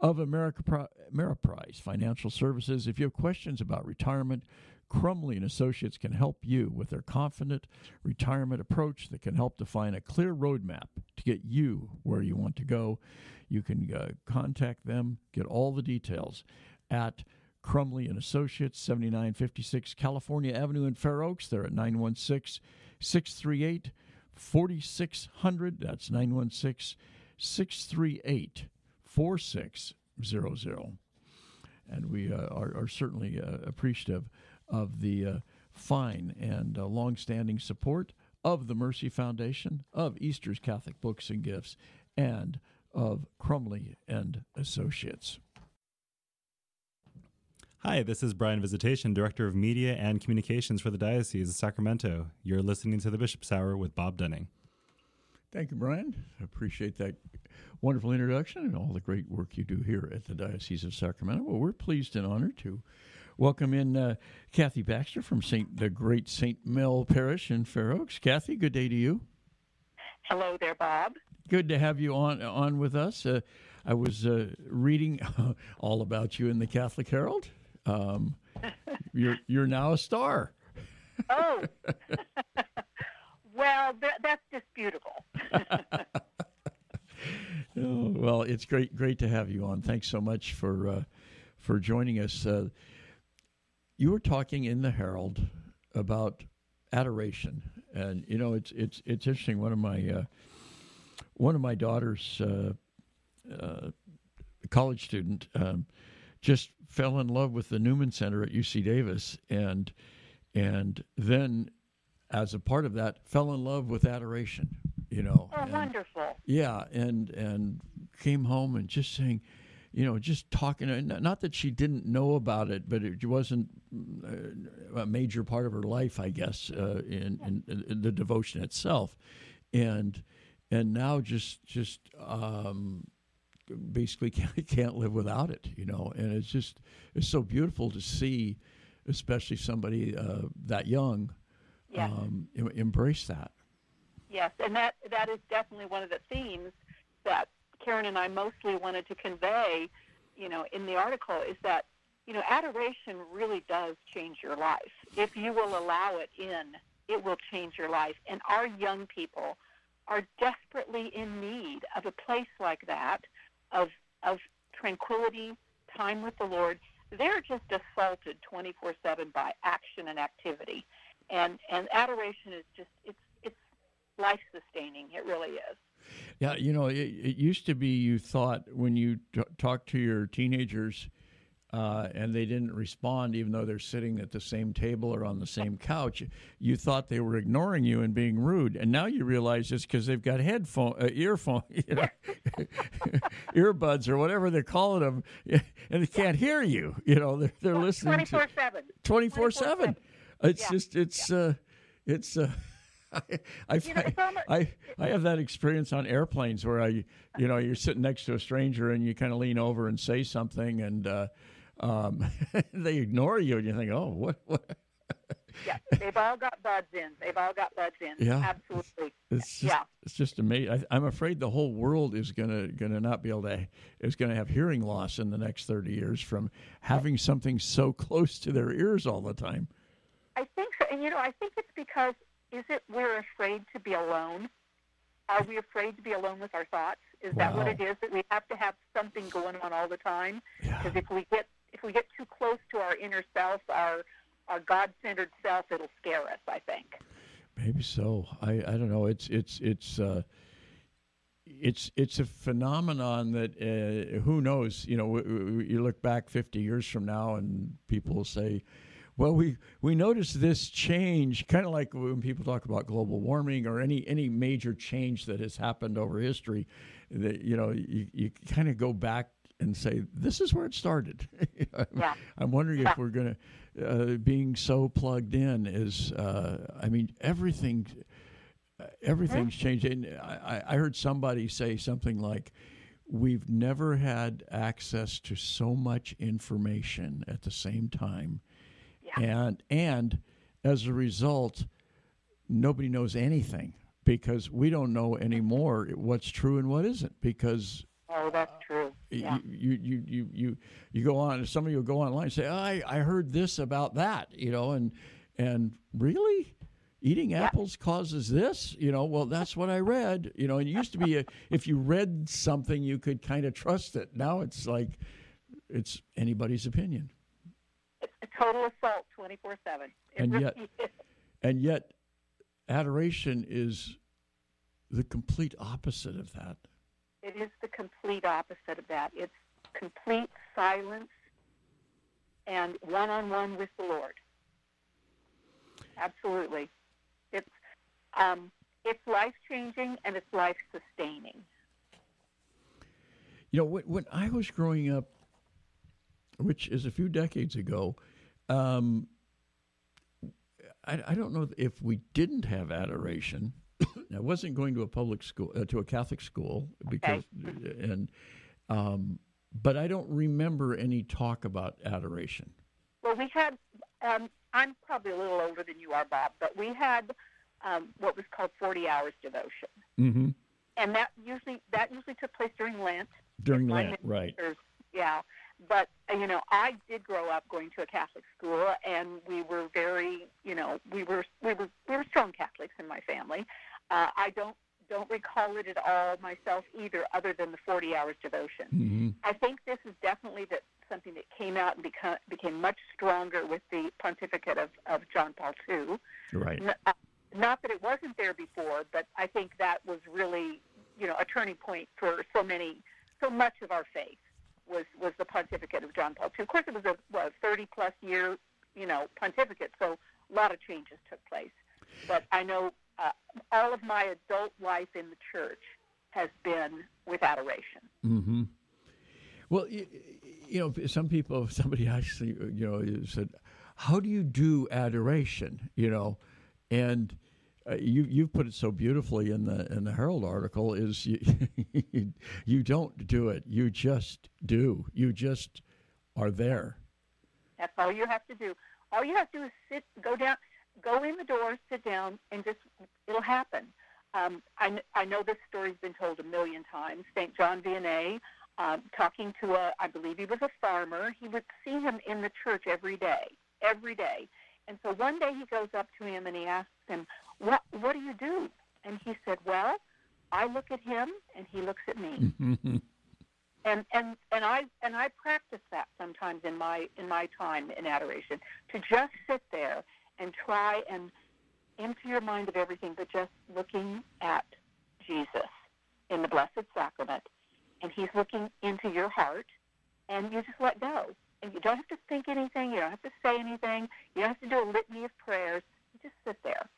of America Pri- Ameriprise Financial Services. If you have questions about retirement, Crumley and Associates can help you with their confident retirement approach that can help define a clear roadmap to get you where you want to go. You can uh, contact them, get all the details at Crumley and Associates, 7956 California Avenue in Fair Oaks. They're at 916 638 4600. That's 916 638 4600. And we uh, are, are, certainly uh, appreciative of the uh, fine and uh, long-standing support of the Mercy Foundation, of Easter's Catholic Books and Gifts, and of Crumley and Associates. Hi, this is Brian Visitation, Director of Media and Communications for the Diocese of Sacramento. You're listening to the Bishop's Hour with Bob Dunning. Thank you, Brian. I appreciate that wonderful introduction and all the great work you do here at the Diocese of Sacramento. Well, we're pleased and honored to welcome in uh, Kathy Baxter from Saint the Great Saint Mel Parish in Fair Oaks. Kathy, good day to you. Hello there, Bob. Good to have you on on with us. Uh, I was uh, reading all about you in the Catholic Herald. Um, you're you're now a star. Oh, well, th- that's disputable. oh, well, it's great great to have you on. Thanks so much for uh, for joining us. Uh, you were talking in the Herald about adoration, and you know it's it's it's interesting. One of my uh, one of my daughters, uh, uh, college student, um, just fell in love with the Newman Center at UC Davis, and and then as a part of that, fell in love with adoration. You know, oh, and, wonderful. Yeah, and and came home and just saying, you know, just talking. Not that she didn't know about it, but it wasn't uh, a major part of her life, I guess, uh, in, in, in, the devotion itself, and and now just just um, basically can't, can't live without it, you know. And it's just it's so beautiful to see, especially somebody uh, that young, yes. um, embrace that. Yes, and that that is definitely one of the themes that Karen and I mostly wanted to convey, you know, in the article is that you know adoration really does change your life if you will allow it in. It will change your life, and our young people are desperately in need of a place like that of of tranquility, time with the Lord, they're just assaulted 24/7 by action and activity. And and adoration is just it's it's life sustaining. It really is. Yeah, you know, it, it used to be you thought when you t- talk to your teenagers uh, and they didn't respond, even though they're sitting at the same table or on the same couch. You thought they were ignoring you and being rude, and now you realize it's because they've got headphone, uh, earphone, you know, earbuds or whatever they're calling them, and they can't hear you. You know, they're they're listening 24 seven. Twenty four seven. It's yeah. just it's yeah. uh, it's. Uh, I I, you know, I I have that experience on airplanes where I you know you're sitting next to a stranger and you kind of lean over and say something and uh, um, they ignore you, and you think, "Oh, what?" what? yeah, they've all got buds in. They've all got buds in. Yeah, absolutely. It's just, yeah, it's just amazing. I, am afraid the whole world is gonna gonna not be able to is gonna have hearing loss in the next 30 years from having something so close to their ears all the time. I think so, and you know, I think it's because is it we're afraid to be alone? Are we afraid to be alone with our thoughts? Is wow. that what it is? That we have to have something going on all the time? Because yeah. if we get if we get too close to our inner self, our our God-centered self, it'll scare us. I think. Maybe so. I, I don't know. It's it's it's uh, it's it's a phenomenon that uh, who knows. You know, w- w- you look back 50 years from now, and people will say, "Well, we we noticed this change." Kind of like when people talk about global warming or any any major change that has happened over history. That you know, you, you kind of go back and say this is where it started. yeah. I'm wondering yeah. if we're going to uh, being so plugged in is. Uh, I mean, everything. Everything's mm-hmm. changed. And I, I heard somebody say something like, "We've never had access to so much information at the same time, yeah. and and as a result, nobody knows anything." because we don't know anymore what's true and what isn't because oh that's true Yeah. You, you you you you go on. Some of you go online and say, oh, "I I heard this about that," you know, and and really, eating apples causes this, you know. Well, that's what I read, you know. And it used to be a, if you read something, you could kind of trust it. Now it's like it's anybody's opinion, a total assault 24 7. And yet- and yet adoration is the complete opposite of that. It is the complete opposite of that. It's complete silence and one on one with the Lord. Absolutely. It's um, it's life changing and it's life sustaining. You know, when, when I was growing up, which is a few decades ago, um, I, I don't know if we didn't have adoration. I wasn't going to a public school, uh, to a Catholic school, because, and, um, but I don't remember any talk about adoration. Well, we had, um, I'm probably a little older than you are, Bob, but we had um, what was called 40 hours devotion. Mm-hmm. And that usually that usually took place during Lent. During Lent, right? Yeah, but uh, you know, I did grow up going to a Catholic school, and we were very, you know, we were we were we were strong Catholics in my family. Uh, I don't don't recall it at all myself either, other than the 40 hours devotion. Mm-hmm. I think this is definitely that something that came out and become, became much stronger with the pontificate of, of John Paul II. Right. N- uh, Not that it wasn't there before, but I think that was really, you know, a turning point for so many, so much of our faith was was the pontificate of John Paul II. Of course, it was a what, 30 plus year, you know, pontificate, so a lot of changes took place. But I know uh, all of my adult life in the church has been with adoration. Mm-hmm. Well, you, you know, some people, somebody actually, you know, said, "How do you do adoration?" You know, and uh, you you've put it so beautifully in the in the Herald article is you you don't do it, you just do, you just are there. That's all you have to do. All you have to do is sit, go down, go in the door, sit down, and just it'll happen. Um, I, I know this story's been told a million times. St. John Vianney, um, talking to a, I believe he was a farmer. He would see him in the church every day, every day. And so one day he goes up to him and he asks him, "What What do you do?" And he said, "Well, I look at him and he looks at me." and and and I and I practice that sometimes in my in my time in adoration to just sit there and try and empty your mind of everything, but just looking at Jesus in the Blessed Sacrament, and He's looking into your heart, and you just let go, and you don't have to think anything, you don't have to say anything, you don't have to do a litany of prayers. You just sit there,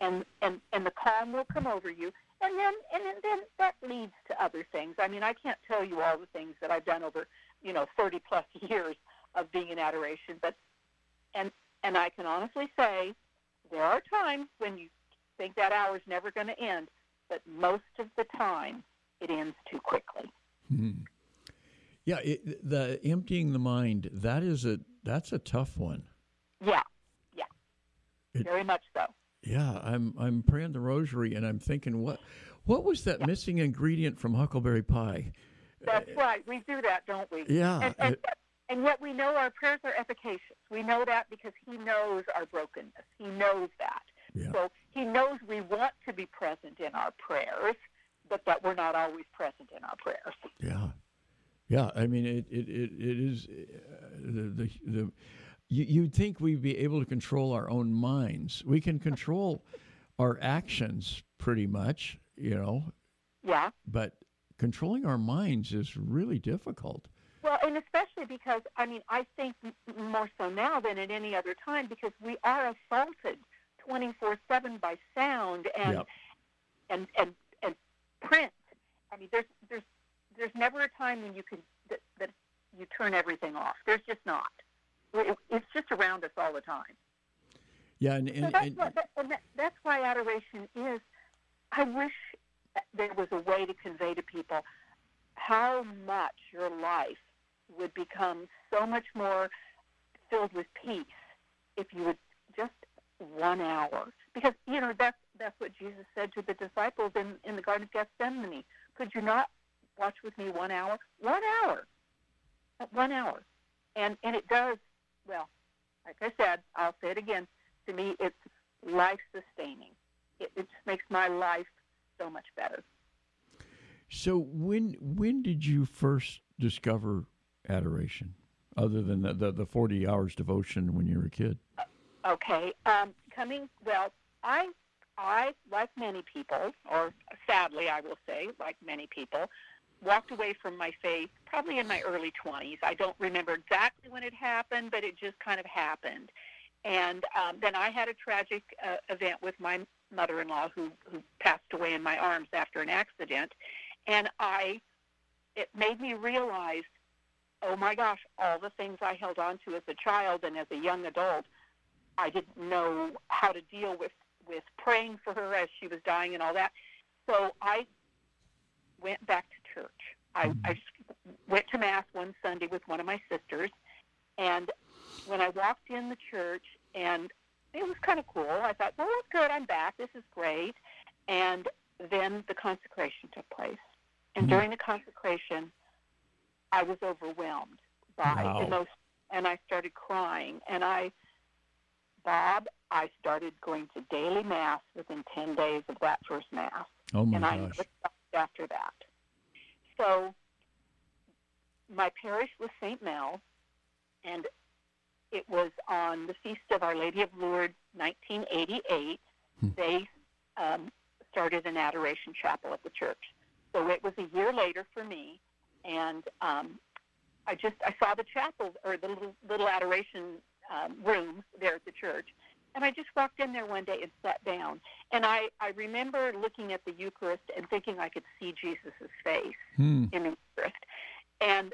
and and and the calm will come over you, and then and then, then that leads to other things. I mean, I can't tell you all the things that I've done over you know 30 plus years of being in adoration, but and and I can honestly say there are times when you think that hour is never going to end, but most of the time it ends too quickly. Hmm. Yeah, it, the emptying the mind that is a that's a tough one. Yeah, yeah, It- very much so. Yeah, I'm I'm praying the rosary and I'm thinking what what was that missing ingredient from Huckleberry Pie? That's right. We do that, don't we? Yeah, And, and, it- and yet we know our prayers are efficacious. We know that because He knows our brokenness. He knows that. Yeah. So He knows we want to be present in our prayers, but that we're not always present in our prayers. Yeah, yeah. I mean, it it it, it is uh, the the. the you, you'd think we'd be able to control our own minds. We can control our actions pretty much, you know, Yeah. but controlling our minds is really difficult. Well, and especially because I mean, I think more so now than at any other time because we are assaulted twenty four seven by sound and Yep. and and and print. I mean, there's there's there's never a time when you can that, that you turn everything off. There's just not. It, it's just around us all the time. Yeah, and, So that's and what, that, and that, that's why adoration is. I wish there was a way to convey to people how much your life would become so much more filled with peace if you would just one hour. Because you know that's that's what Jesus said to the disciples in in the Garden of Gethsemane. Could you not watch with me one hour? One hour. One hour. And, and it does, well, like I said, I'll say it again. To me, it's life sustaining. It, it just makes my life so much better. So when when did you first discover adoration, other than the the, the forty hours devotion when you were a kid? Okay, um, coming well, I I like many people, or sadly I will say, like many people, walked away from my faith probably in my early twenties. I don't remember exactly when it happened, but it just kind of happened. And um, then I had a tragic uh, event with my mother-in-law who who passed away in my arms after an accident, and I it made me realize, oh my gosh, all the things I held on to as a child and as a young adult, I didn't know how to deal with with praying for her as she was dying and all that. So I went back to church. I, I went to mass one Sunday with one of my sisters, and when I walked in the church, and it was kind of cool. I thought, well, that's good. I'm back. This is great. And then the consecration took place. And mm-hmm. during the consecration, I was overwhelmed by wow. emotion, and I started crying. And I, Bob, I started going to daily mass within 10 days of that first mass. Oh my and gosh. I never stopped after that. So my parish was St. Mel, and it was on the Feast of Our Lady of Lourdes, 1988. Hmm. They um, started an adoration chapel at the church. So it was a year later for me, and um, I just I saw the chapel or the little, little adoration um, room there at the church, and I just walked in there one day and sat down. And I I remember looking at the Eucharist and thinking I could see Jesus' face hmm. in the Eucharist, and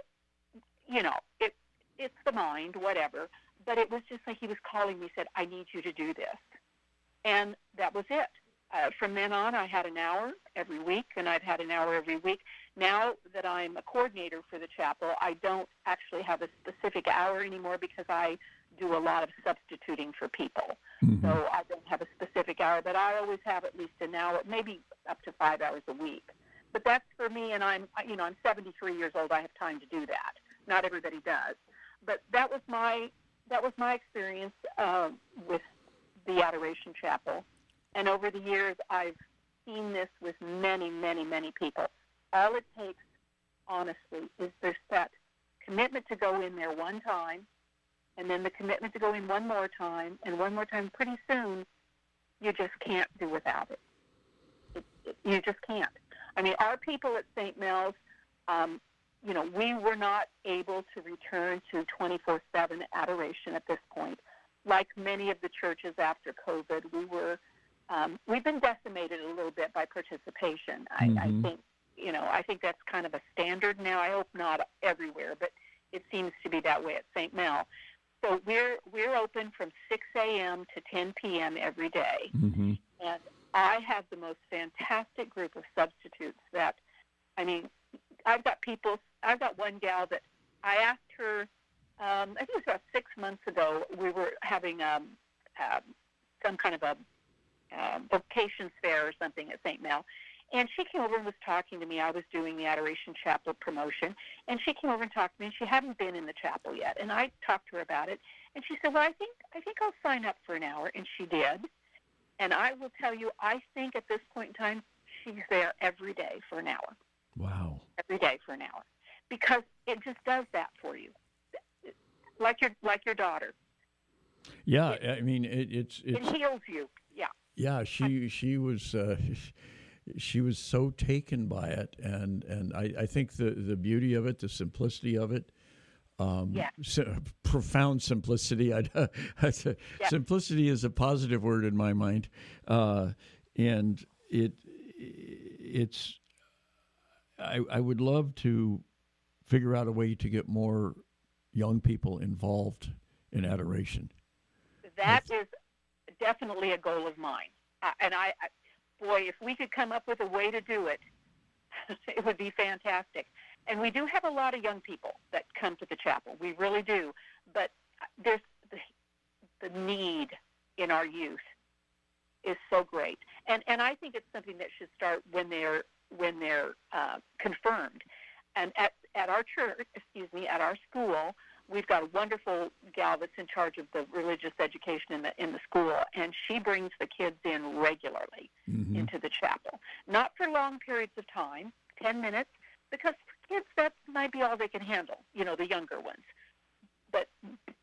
you know it it's the mind, whatever but it was just like he was calling me, said, I need you to do this. And that was it. Uh, from then on, I had an hour every week, and I've had an hour every week. Now that I'm a coordinator for the chapel, I don't actually have a specific hour anymore because I do a lot of substituting for people. Mm-hmm. So I don't have a specific hour, but I always have at least an hour, maybe up to five hours a week. But that's for me, and I'm, you know, I'm 73 years old. I have time to do that. Not everybody does, but that was my that was my experience uh, with the Adoration Chapel. And over the years, I've seen this with many, many, many people. All it takes, honestly, is there's that commitment to go in there one time, and then the commitment to go in one more time, and one more time. Pretty soon, you just can't do without it. it, it you just can't. I mean, our people at St. Mel's, um, you know, we were not able to return to 24 7 adoration at this point. Like many of the churches after COVID, we were, um, we've been decimated a little bit by participation. Mm-hmm. I, I think, you know, I think that's kind of a standard now. I hope not everywhere, but it seems to be that way at St. Mel. So we're we're open from 6 a.m. to 10 p.m. every day. Mm-hmm. and I have the most fantastic group of substitutes that, I mean, I've got people. I've got one gal that I asked her. Um, I think it was about six months ago. We were having um, uh, some kind of a uh, vocations fair or something at St. Mel, and she came over and was talking to me. I was doing the Adoration Chapel promotion, and she came over and talked to me. And she hadn't been in the chapel yet, and I talked to her about it. And she said, "Well, I think I think I'll sign up for an hour," and she did. And I will tell you, I think at this point in time, she's there every day for an hour. Wow. Every day for an hour, because it just does that for you, like your like your daughter. Yeah, it, I mean it, it's it's it heals you. Yeah. Yeah, she she was uh, she was so taken by it, and and I, I think the the beauty of it, the simplicity of it. Um, yeah. profound simplicity. I, yeah. Simplicity is a positive word in my mind, uh, and it it's I, I would love to figure out a way to get more young people involved in adoration. That is definitely a goal of mine. Uh, and I, I, boy, if we could come up with a way to do it, it would be fantastic. And we do have a lot of young people that come to the chapel. We really do. But there's the, the need in our youth is so great. And and I think it's something that should start when they're when they're uh, confirmed. And at, at our church, excuse me, at our school, we've got a wonderful gal that's in charge of the religious education in the in the school, and she brings the kids in regularly mm-hmm. into the chapel. Not for long periods of time, ten minutes, because for kids that might be all they can handle. You know, the younger ones. But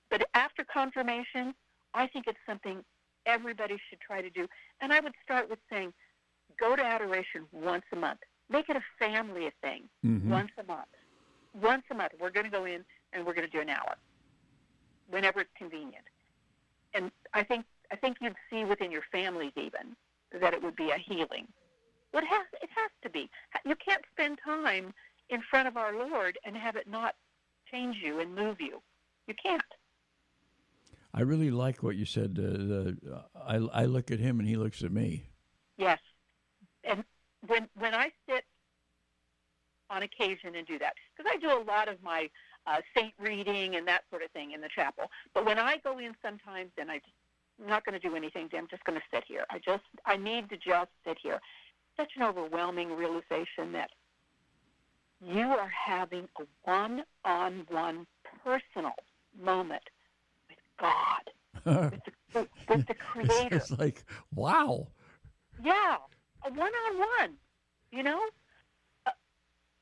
but after confirmation, I think it's something everybody should try to do. And I would start with saying, go to adoration once a month. Make it a family thing mm-hmm. once a month. Once a month, we're going to go in and we're going to do an hour, whenever it's convenient. And I think I think you'd see within your families even that it would be a healing. It has it has to be. You can't spend time in front of our Lord and have it not change you and move you. You can't. I really like what you said. Uh, the, uh, I, I look at him and he looks at me. Yes, and when when I sit on occasion and do that, because I do a lot of my uh, saint reading and that sort of thing in the chapel. But when I go in sometimes, and I just, I'm not going to do anything. I'm just going to sit here. I just I need to just sit here. Such an overwhelming realization that you are having a one-on-one personal moment with God, with, the, with the Creator. it's like wow. Yeah, a one-on-one. You know,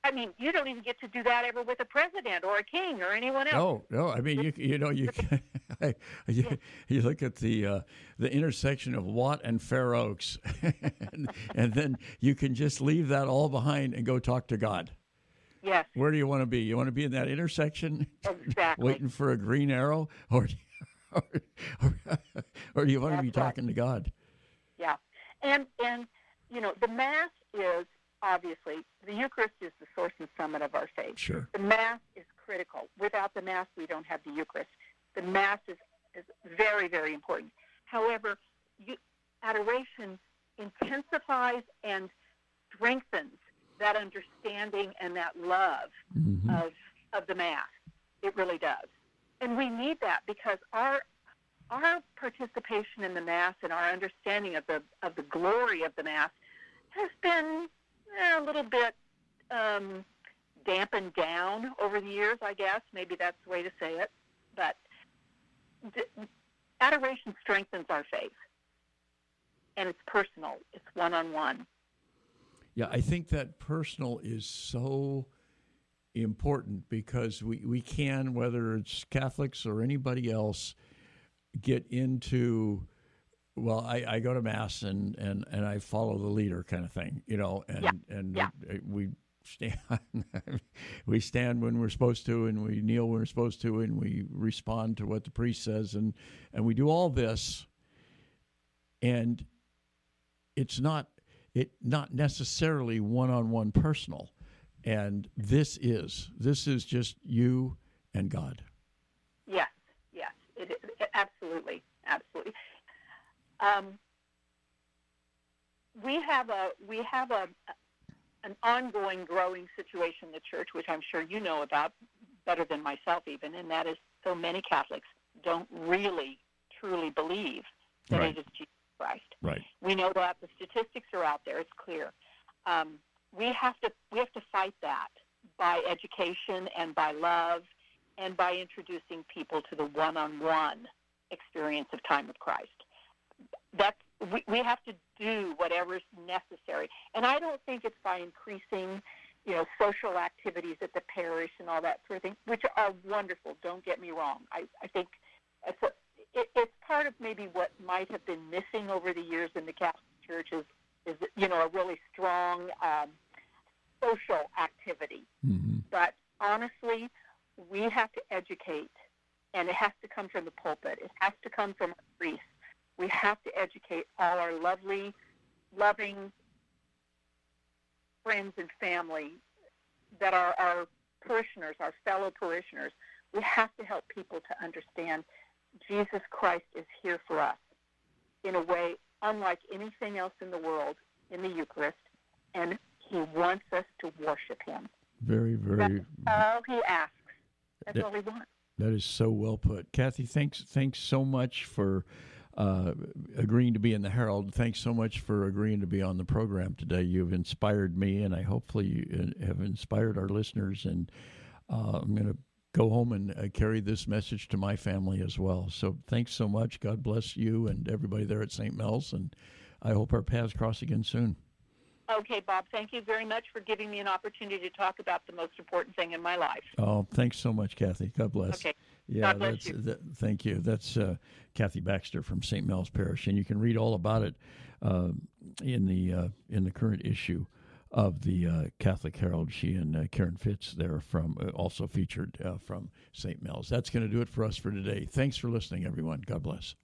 I mean, you don't even get to do that ever with a president or a king or anyone else. No, no. I mean, you you know you can, you, you look at the uh, the intersection of Watt and Fair Oaks, and, and then you can just leave that all behind and go talk to God. Yes. Where do you want to be? You want to be in that intersection, exactly. waiting for a green arrow, or or, or, or do you want That's to be talking right. to God? Yeah, and and you know the mass is obviously, the Eucharist is source and summit of our faith. Sure. The Mass is critical. Without the Mass, we don't have the Eucharist. The Mass is, is very, very important. However, you, adoration intensifies and strengthens that understanding and that love mm-hmm. of, of the Mass. It really does. And we need that because our our participation in the Mass and our understanding of the of the glory of the Mass has been eh, a little bit um, dampened down over the years, I guess. Maybe that's the way to say it. But adoration strengthens our faith, and it's personal, it's one on one. Yeah, I think that personal is so important because we, we can, whether it's Catholics or anybody else, get into well, I, I go to mass and, and, and I follow the leader kind of thing, you know, and yeah. and yeah. we stand we stand when we're supposed to and we kneel when we're supposed to and we respond to what the priest says and and we do all this and it's not it not necessarily one-on-one personal and this is this is just you and God. Yes, yes, it, is. it, absolutely, absolutely. Um, we have a we have a an ongoing growing situation in the church, which I'm sure you know about better than myself even, and that is so many Catholics don't really truly believe that right. it is Jesus Christ. Right. We know that the statistics are out there; it's clear. Um, we have to we have to fight that by education and by love and by introducing people to the one-on-one experience of time with Christ that's we, we have to do whatever's necessary. And I don't think it's by increasing, you know, social activities at the parish and all that sort of thing, which are wonderful. Don't get me wrong. I, I think it's, a, it, it's part of maybe what might have been missing over the years in the Catholic Church is, is you know, a really strong um, social activity. Mm-hmm. But honestly, we have to educate, and it has to come from the pulpit. It has to come from priests we have to educate all our lovely, loving friends and family that are our parishioners, our fellow parishioners. We have to help people to understand Jesus Christ is here for us in a way unlike anything else in the world in the Eucharist, and he wants us to worship him. Very, very. That's all he asks. That's that, all he wants. That is so well put, Kathy. Thanks, thanks so much for uh, agreeing to be in the Herald. Thanks so much for agreeing to be on the program today. You've inspired me, and I hopefully you uh, have inspired our listeners. And uh, I'm going to go home and uh, carry this message to my family as well. So thanks so much. God bless you and everybody there at St. Mel's, and I hope our paths cross again soon. Okay, Bob, thank you very much for giving me an opportunity to talk about the most important thing in my life. Oh, thanks so much, Kathy. God bless. Okay. Yeah, that's you. That, thank you. That's uh, Kathy Baxter from St. Mel's Parish, and you can read all about it uh, in the uh, in the current issue of the uh, Catholic Herald. She and uh, Karen Fitz there from uh, also featured uh, from St. Mel's. That's going to do it for us for today. Thanks for listening, everyone. God bless.